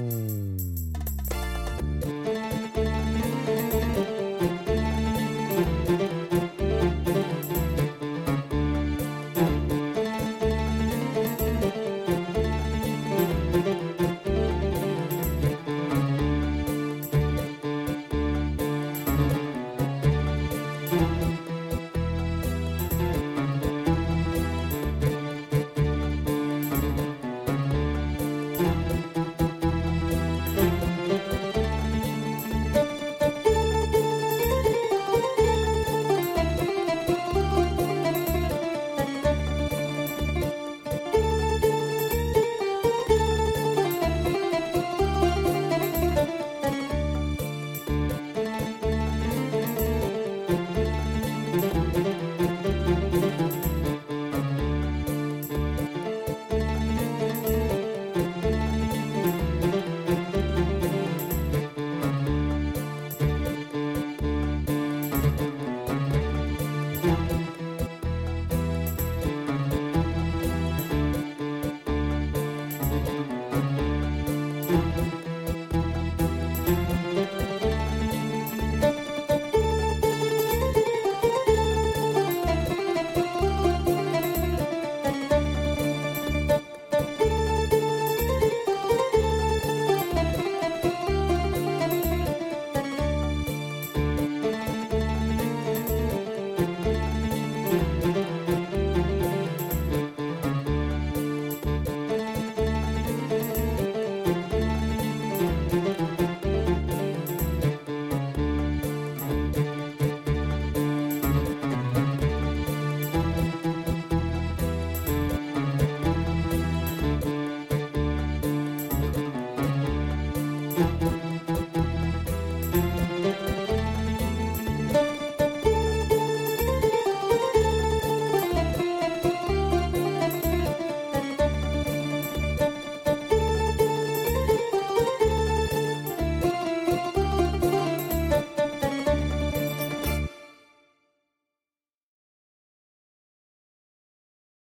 오.